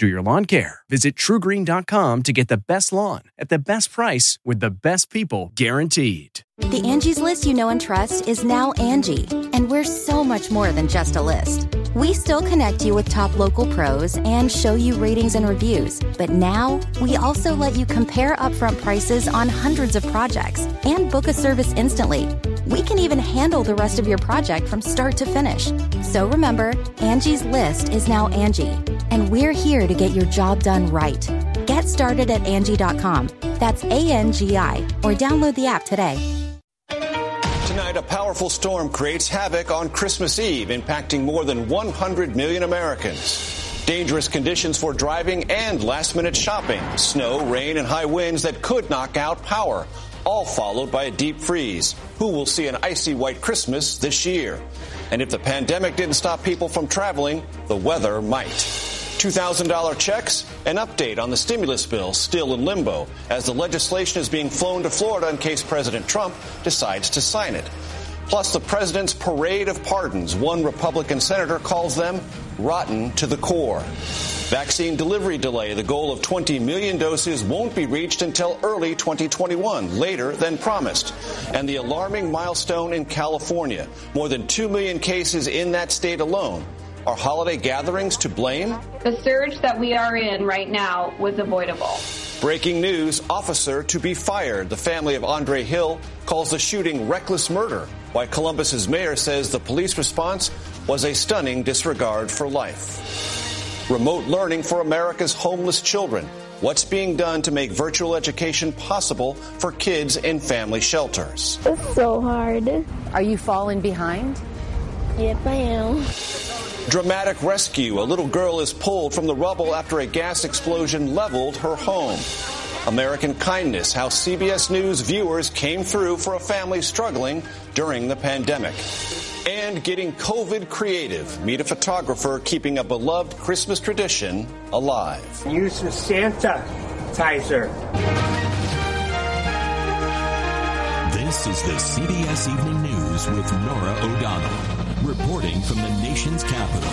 do your lawn care. Visit trugreen.com to get the best lawn at the best price with the best people guaranteed. The Angie's list you know and trust is now Angie, and we're so much more than just a list. We still connect you with top local pros and show you ratings and reviews, but now we also let you compare upfront prices on hundreds of projects and book a service instantly. We can even handle the rest of your project from start to finish. So remember, Angie's list is now Angie, and we're here to get your job done right. Get started at Angie.com. That's A N G I, or download the app today. Tonight, a powerful storm creates havoc on Christmas Eve, impacting more than 100 million Americans. Dangerous conditions for driving and last minute shopping. Snow, rain, and high winds that could knock out power. All followed by a deep freeze. Who will see an icy white Christmas this year? And if the pandemic didn't stop people from traveling, the weather might. $2,000 checks, an update on the stimulus bill still in limbo as the legislation is being flown to Florida in case President Trump decides to sign it. Plus, the president's parade of pardons. One Republican senator calls them rotten to the core. Vaccine delivery delay. The goal of 20 million doses won't be reached until early 2021, later than promised. And the alarming milestone in California. More than 2 million cases in that state alone. Are holiday gatherings to blame? The surge that we are in right now was avoidable. Breaking news officer to be fired. The family of Andre Hill calls the shooting reckless murder, while Columbus's mayor says the police response was a stunning disregard for life. Remote learning for America's homeless children. What's being done to make virtual education possible for kids in family shelters? It's so hard. Are you falling behind? Yep, I am. Dramatic rescue. A little girl is pulled from the rubble after a gas explosion leveled her home. American kindness. How CBS News viewers came through for a family struggling during the pandemic. And getting COVID creative. Meet a photographer keeping a beloved Christmas tradition alive. Use the Santa Tizer. This is the CBS Evening News with Norah O'Donnell, reporting from the nation's capital.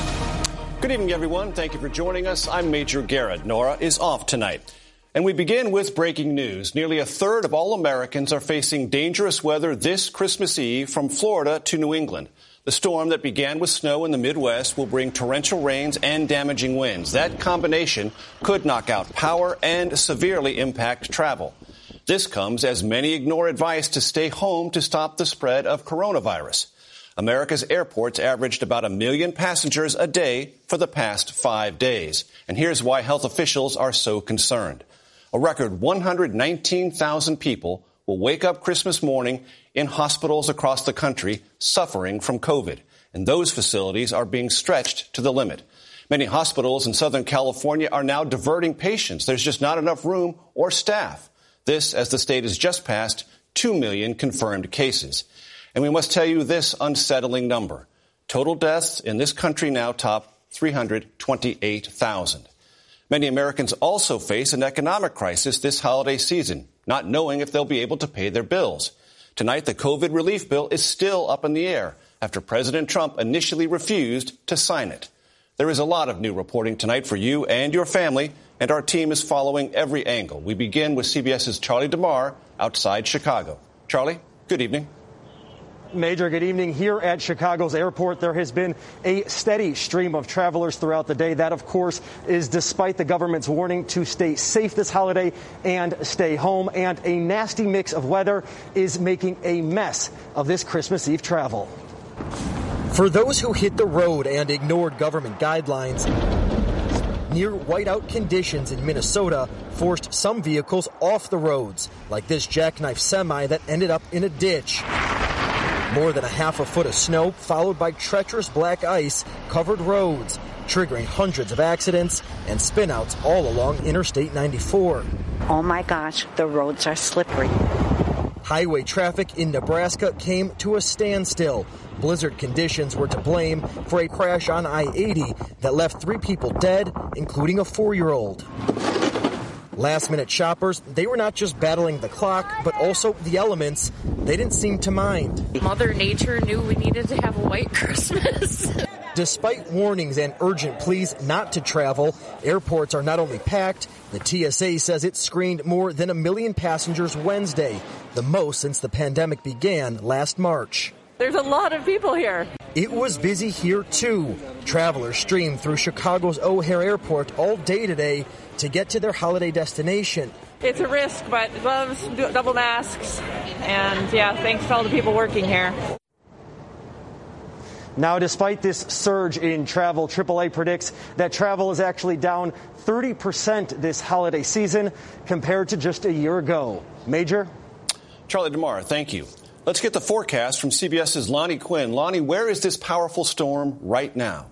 Good evening, everyone. Thank you for joining us. I'm Major Garrett. Norah is off tonight. And we begin with breaking news. Nearly a third of all Americans are facing dangerous weather this Christmas Eve from Florida to New England. The storm that began with snow in the Midwest will bring torrential rains and damaging winds. That combination could knock out power and severely impact travel. This comes as many ignore advice to stay home to stop the spread of coronavirus. America's airports averaged about a million passengers a day for the past five days. And here's why health officials are so concerned. A record 119,000 people will wake up Christmas morning in hospitals across the country suffering from COVID. And those facilities are being stretched to the limit. Many hospitals in Southern California are now diverting patients. There's just not enough room or staff. This as the state has just passed 2 million confirmed cases. And we must tell you this unsettling number. Total deaths in this country now top 328,000. Many Americans also face an economic crisis this holiday season, not knowing if they'll be able to pay their bills. Tonight, the COVID relief bill is still up in the air after President Trump initially refused to sign it. There is a lot of new reporting tonight for you and your family and our team is following every angle. We begin with CBS's Charlie DeMar outside Chicago. Charlie, good evening. Major, good evening. Here at Chicago's airport, there has been a steady stream of travelers throughout the day. That, of course, is despite the government's warning to stay safe this holiday and stay home. And a nasty mix of weather is making a mess of this Christmas Eve travel. For those who hit the road and ignored government guidelines, near whiteout conditions in Minnesota forced some vehicles off the roads, like this jackknife semi that ended up in a ditch. More than a half a foot of snow, followed by treacherous black ice, covered roads, triggering hundreds of accidents and spinouts all along Interstate 94. Oh my gosh, the roads are slippery. Highway traffic in Nebraska came to a standstill. Blizzard conditions were to blame for a crash on I 80 that left three people dead, including a four year old. Last minute shoppers, they were not just battling the clock, but also the elements. They didn't seem to mind. Mother Nature knew we needed to have a white Christmas. Despite warnings and urgent pleas not to travel, airports are not only packed, the TSA says it screened more than a million passengers Wednesday, the most since the pandemic began last March. There's a lot of people here. It was busy here too. Travelers streamed through Chicago's O'Hare Airport all day today to get to their holiday destination. It's a risk, but gloves, double masks, and yeah, thanks to all the people working here. Now, despite this surge in travel, AAA predicts that travel is actually down 30% this holiday season compared to just a year ago. Major? Charlie DeMar, thank you. Let's get the forecast from CBS's Lonnie Quinn. Lonnie, where is this powerful storm right now?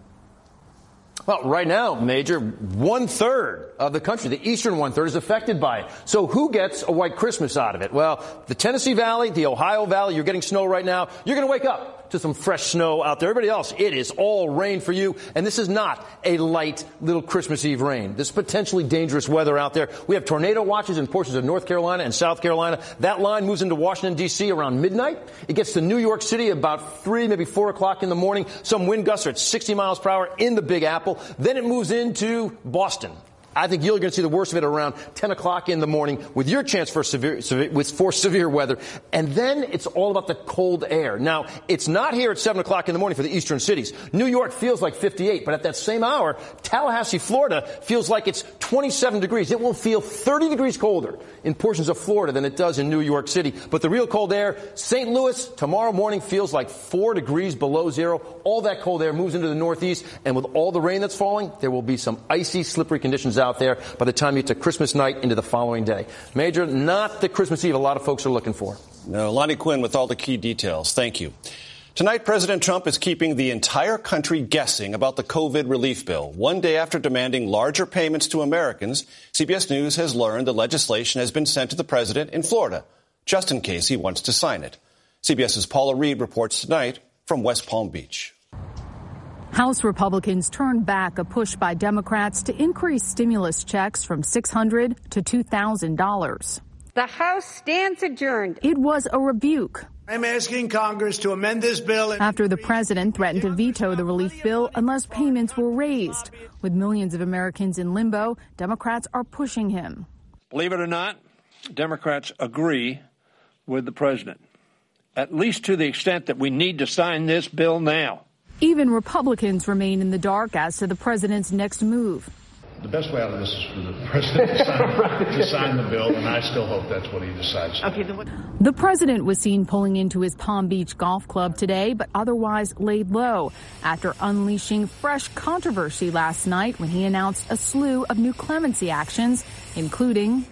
Well, right now, Major, one third of the country, the eastern one third, is affected by it. So who gets a white Christmas out of it? Well, the Tennessee Valley, the Ohio Valley, you're getting snow right now. You're going to wake up to some fresh snow out there. Everybody else, it is all rain for you. And this is not a light little Christmas Eve rain. This is potentially dangerous weather out there. We have tornado watches in portions of North Carolina and South Carolina. That line moves into Washington D.C. around midnight. It gets to New York City about three, maybe four o'clock in the morning. Some wind gusts are at 60 miles per hour in the Big Apple. Then it moves into Boston. I think you're going to see the worst of it around 10 o'clock in the morning with your chance for severe, with, for severe weather. And then it's all about the cold air. Now, it's not here at 7 o'clock in the morning for the eastern cities. New York feels like 58, but at that same hour, Tallahassee, Florida feels like it's 27 degrees. It will feel 30 degrees colder in portions of Florida than it does in New York City. But the real cold air, St. Louis, tomorrow morning feels like 4 degrees below zero. All that cold air moves into the northeast, and with all the rain that's falling, there will be some icy, slippery conditions out out there by the time you get to Christmas night into the following day. Major, not the Christmas Eve a lot of folks are looking for. No, Lonnie Quinn with all the key details. Thank you. Tonight, President Trump is keeping the entire country guessing about the COVID relief bill. One day after demanding larger payments to Americans, CBS News has learned the legislation has been sent to the president in Florida, just in case he wants to sign it. CBS's Paula Reid reports tonight from West Palm Beach. House Republicans turned back a push by Democrats to increase stimulus checks from 600 to $2,000. The House stands adjourned. It was a rebuke. I'm asking Congress to amend this bill. After the president threatened to veto the relief bill unless payments were raised. With millions of Americans in limbo, Democrats are pushing him. Believe it or not, Democrats agree with the president, at least to the extent that we need to sign this bill now. Even Republicans remain in the dark as to the president's next move. The best way out of this is for the president to sign, to sign, the bill, and I still hope that's what he decides. Okay, the president was seen pulling into his Palm Beach golf club today, but otherwise laid low after unleashing fresh controversy last night when he announced a slew of new clemency actions, including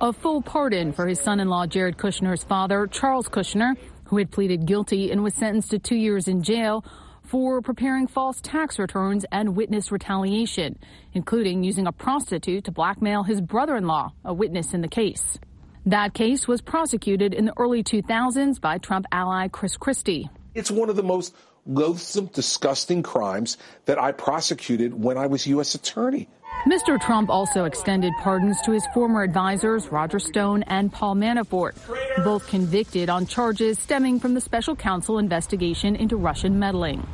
a full pardon for his son-in-law Jared Kushner's father, Charles Kushner, who had pleaded guilty and was sentenced to two years in jail for preparing false tax returns and witness retaliation, including using a prostitute to blackmail his brother-in-law, a witness in the case. That case was prosecuted in the early 2000s by Trump ally Chris Christie. It's one of the most loathsome, disgusting crimes that I prosecuted when I was U.S. Attorney. Mr. Trump also extended pardons to his former advisors, Roger Stone and Paul Manafort, both convicted on charges stemming from the special counsel investigation into Russian meddling.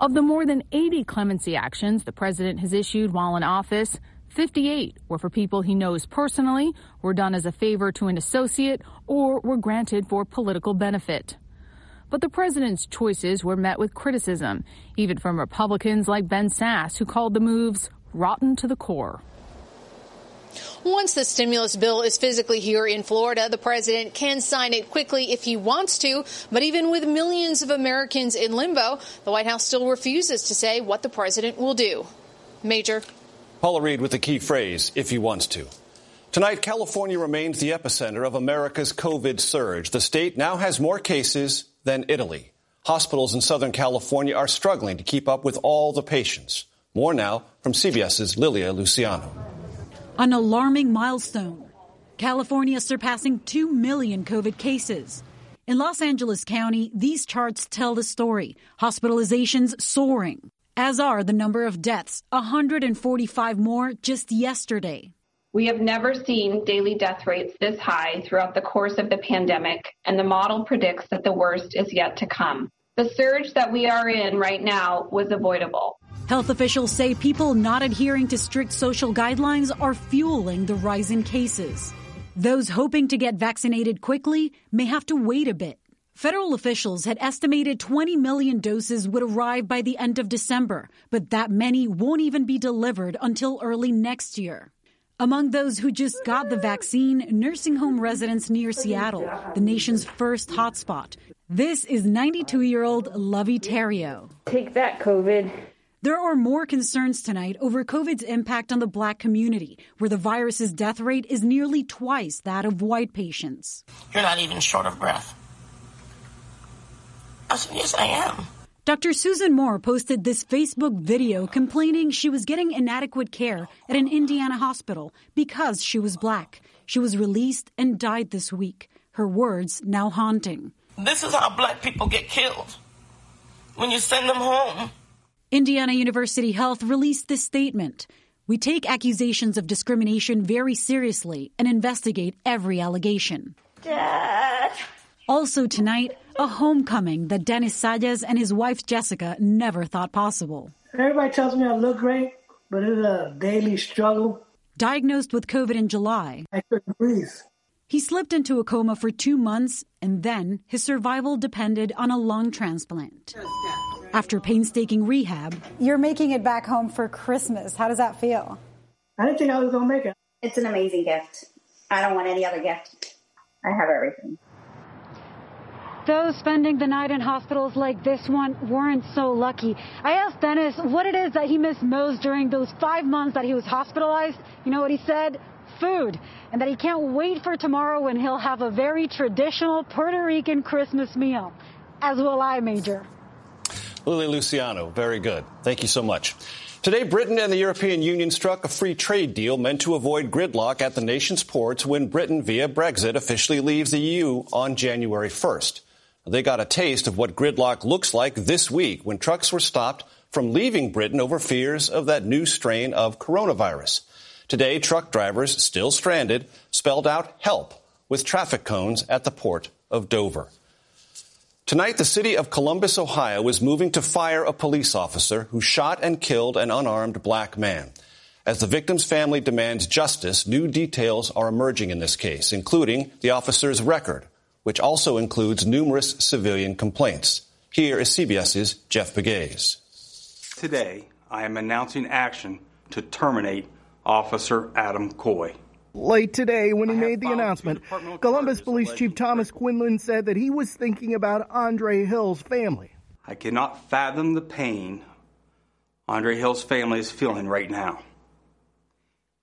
Of the more than 80 clemency actions the president has issued while in office, 58 were for people he knows personally, were done as a favor to an associate, or were granted for political benefit. But the president's choices were met with criticism, even from Republicans like Ben Sasse, who called the moves rotten to the core. Once the stimulus bill is physically here in Florida, the president can sign it quickly if he wants to. But even with millions of Americans in limbo, the White House still refuses to say what the president will do. Major. Paula Reid with the key phrase, if he wants to. Tonight, California remains the epicenter of America's COVID surge. The state now has more cases than Italy. Hospitals in Southern California are struggling to keep up with all the patients. More now from CBS's Lilia Luciano. An alarming milestone. California surpassing 2 million COVID cases. In Los Angeles County, these charts tell the story. Hospitalizations soaring, as are the number of deaths, 145 more just yesterday. We have never seen daily death rates this high throughout the course of the pandemic, and the model predicts that the worst is yet to come. The surge that we are in right now was avoidable. Health officials say people not adhering to strict social guidelines are fueling the rise in cases. Those hoping to get vaccinated quickly may have to wait a bit. Federal officials had estimated 20 million doses would arrive by the end of December, but that many won't even be delivered until early next year. Among those who just got the vaccine, nursing home residents near Seattle, the nation's first hotspot. This is 92 year old Lovey Terrio. Take that, COVID. There are more concerns tonight over COVID's impact on the black community, where the virus's death rate is nearly twice that of white patients. You're not even short of breath. I said, Yes, I am. Dr. Susan Moore posted this Facebook video complaining she was getting inadequate care at an Indiana hospital because she was black. She was released and died this week. Her words now haunting. This is how black people get killed when you send them home. Indiana University Health released this statement. We take accusations of discrimination very seriously and investigate every allegation. Dad. Also tonight, a homecoming that Dennis Sayas and his wife Jessica never thought possible. Everybody tells me I look great, but it's a daily struggle. Diagnosed with COVID in July, I couldn't breathe. he slipped into a coma for two months, and then his survival depended on a lung transplant. After painstaking rehab, You're making it back home for Christmas. How does that feel? I didn't think I was going to make it. It's an amazing gift. I don't want any other gift. I have everything. Those spending the night in hospitals like this one weren't so lucky. I asked Dennis what it is that he missed most during those five months that he was hospitalized. You know what he said? Food. And that he can't wait for tomorrow when he'll have a very traditional Puerto Rican Christmas meal. As will I, Major. Lily Luciano, very good. Thank you so much. Today, Britain and the European Union struck a free trade deal meant to avoid gridlock at the nation's ports when Britain, via Brexit, officially leaves the EU on January 1st. They got a taste of what gridlock looks like this week when trucks were stopped from leaving Britain over fears of that new strain of coronavirus. Today, truck drivers, still stranded, spelled out help with traffic cones at the port of Dover. Tonight, the city of Columbus, Ohio is moving to fire a police officer who shot and killed an unarmed black man. As the victim's family demands justice, new details are emerging in this case, including the officer's record, which also includes numerous civilian complaints. Here is CBS's Jeff Pegues. Today, I am announcing action to terminate Officer Adam Coy. Late today, when he made the announcement, Columbus Police Chief Thomas Quinlan said that he was thinking about Andre Hill's family. I cannot fathom the pain Andre Hill's family is feeling right now.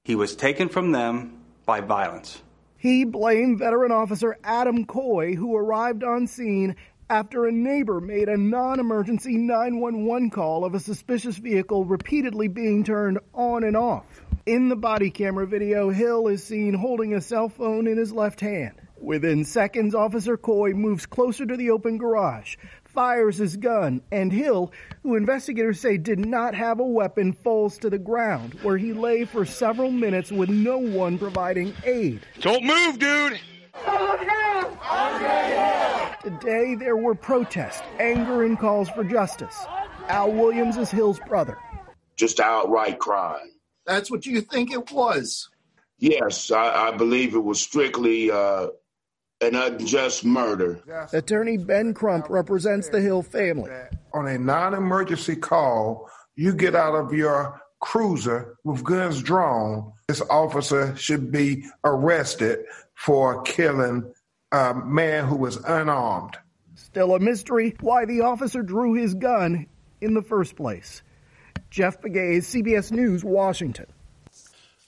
He was taken from them by violence. He blamed veteran officer Adam Coy, who arrived on scene after a neighbor made a non emergency 911 call of a suspicious vehicle repeatedly being turned on and off. In the body camera video, Hill is seen holding a cell phone in his left hand. Within seconds, Officer Coy moves closer to the open garage, fires his gun, and Hill, who investigators say did not have a weapon, falls to the ground, where he lay for several minutes with no one providing aid. Don't move, dude! Today, there were protests, anger, and calls for justice. Al Williams is Hill's brother. Just outright crime. That's what you think it was? Yes, I, I believe it was strictly uh, an unjust murder. Attorney Ben Crump represents the Hill family. On a non emergency call, you get out of your cruiser with guns drawn, this officer should be arrested for killing a man who was unarmed. Still a mystery why the officer drew his gun in the first place. Jeff Pegues, CBS News, Washington.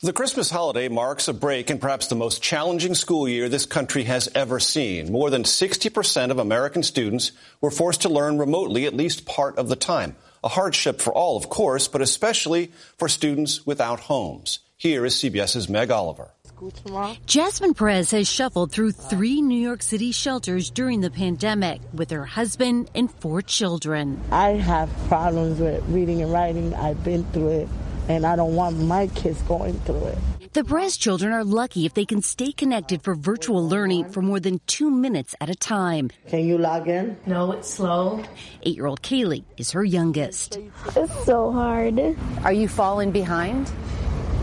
The Christmas holiday marks a break in perhaps the most challenging school year this country has ever seen. More than 60% of American students were forced to learn remotely at least part of the time. A hardship for all, of course, but especially for students without homes. Here is CBS's Meg Oliver. Jasmine Perez has shuffled through three New York City shelters during the pandemic with her husband and four children. I have problems with reading and writing. I've been through it and I don't want my kids going through it. The Perez children are lucky if they can stay connected for virtual learning for more than two minutes at a time. Can you log in? No, it's slow. Eight year old Kaylee is her youngest. It's so hard. Are you falling behind?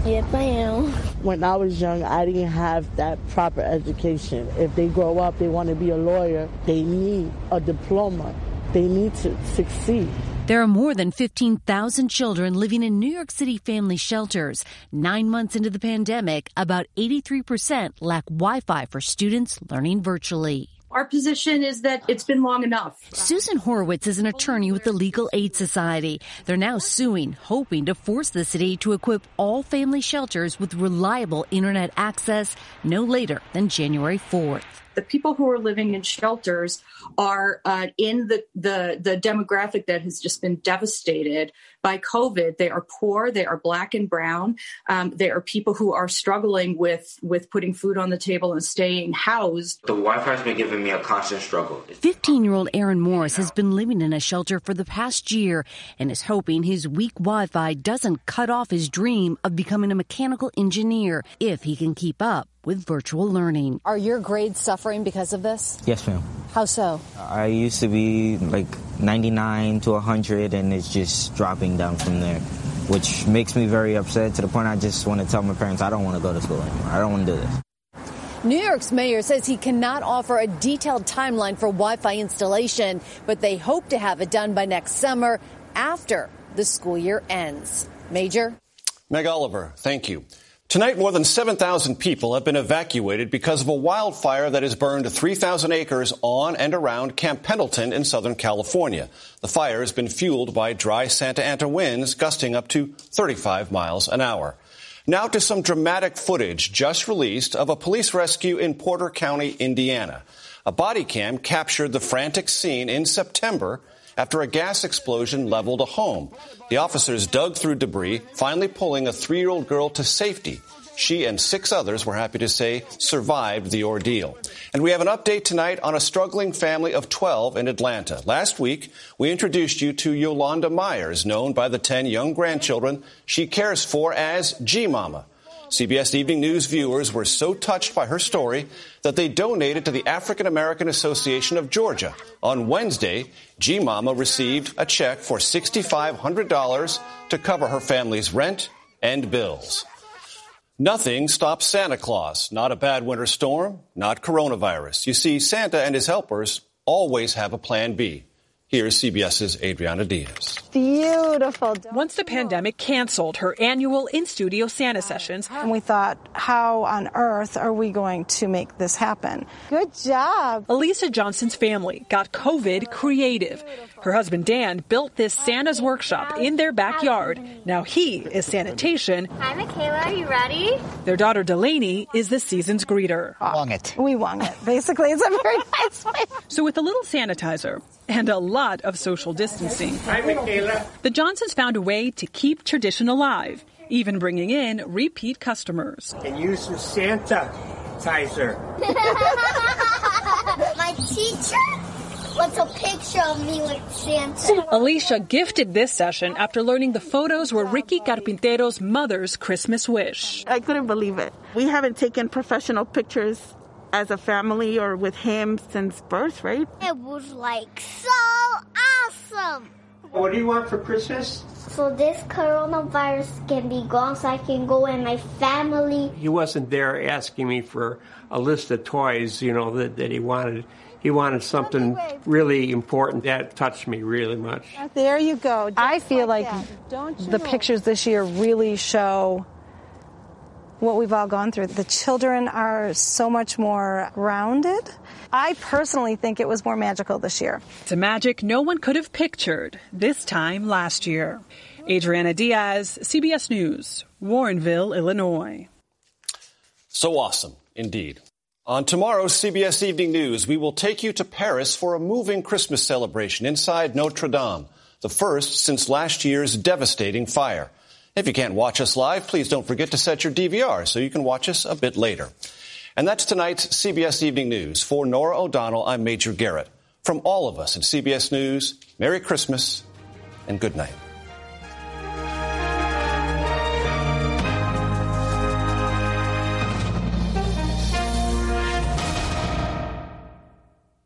Yes, I am. When I was young, I didn't have that proper education. If they grow up, they want to be a lawyer, they need a diploma. They need to succeed. There are more than 15,000 children living in New York City family shelters. Nine months into the pandemic, about 83% lack Wi Fi for students learning virtually. Our position is that it's been long enough. Susan Horowitz is an attorney with the Legal Aid Society. They're now suing, hoping to force the city to equip all family shelters with reliable internet access no later than January 4th the people who are living in shelters are uh, in the, the the demographic that has just been devastated by COVID. They are poor. They are black and brown. Um, they are people who are struggling with with putting food on the table and staying housed. The Wi-Fi has been giving me a constant struggle. 15 year old Aaron Morris has been living in a shelter for the past year and is hoping his weak Wi Fi doesn't cut off his dream of becoming a mechanical engineer if he can keep up with virtual learning. Are your grades suffering because of this? Yes, ma'am. How so? I used to be like 99 to 100, and it's just dropping down from there, which makes me very upset to the point I just want to tell my parents I don't want to go to school anymore. I don't want to do this. New York's mayor says he cannot offer a detailed timeline for Wi Fi installation, but they hope to have it done by next summer after the school year ends. Major? Meg Oliver, thank you. Tonight, more than 7,000 people have been evacuated because of a wildfire that has burned 3,000 acres on and around Camp Pendleton in Southern California. The fire has been fueled by dry Santa Ana winds gusting up to 35 miles an hour. Now to some dramatic footage just released of a police rescue in Porter County, Indiana. A body cam captured the frantic scene in September after a gas explosion leveled a home. The officers dug through debris, finally pulling a three year old girl to safety. She and six others, we're happy to say, survived the ordeal. And we have an update tonight on a struggling family of 12 in Atlanta. Last week, we introduced you to Yolanda Myers, known by the 10 young grandchildren she cares for as G Mama. CBS Evening News viewers were so touched by her story that they donated to the African American Association of Georgia. On Wednesday, G Mama received a check for $6,500 to cover her family's rent and bills. Nothing stops Santa Claus. Not a bad winter storm, not coronavirus. You see, Santa and his helpers always have a plan B. Here's CBS's Adriana Diaz. Beautiful. Once the pandemic canceled her annual in studio Santa sessions, and we thought, how on earth are we going to make this happen? Good job. Elisa Johnson's family got COVID creative. Her husband Dan built this Santa's workshop in their backyard. Now he is sanitation. Hi, Michaela. Are you ready? Their daughter Delaney is the season's greeter. Wong it. We wong it. Basically, it's a very nice way. So with a little sanitizer and a lot of social distancing. Hi, Michaela. The Johnsons found a way to keep tradition alive, even bringing in repeat customers. And use some Santa tizer. My teacher wants a picture of me with Santa. Alicia gifted this session after learning the photos were Ricky Carpintero's mother's Christmas wish. I couldn't believe it. We haven't taken professional pictures as a family or with him since birth, right? It was like so awesome. What do you want for Christmas? So this coronavirus can be gone so I can go and my family. He wasn't there asking me for a list of toys, you know, that, that he wanted. He he wanted something really important that touched me really much. There you go. I feel like, the pictures this year really show what we've all gone through. The children are so much more rounded. I personally think it was more magical this year. It's a magic no one could have pictured this time last year. Adriana Diaz, CBS News, Warrenville, Illinois. So awesome, indeed. On tomorrow's CBS Evening News, we will take you to Paris for a moving Christmas celebration inside Notre Dame, the first since last year's devastating fire. If you can't watch us live, please don't forget to set your DVR so you can watch us a bit later. And that's tonight's CBS Evening News. For Norah O'Donnell, I'm Major Garrett. From all of us at CBS News, Merry Christmas and good night.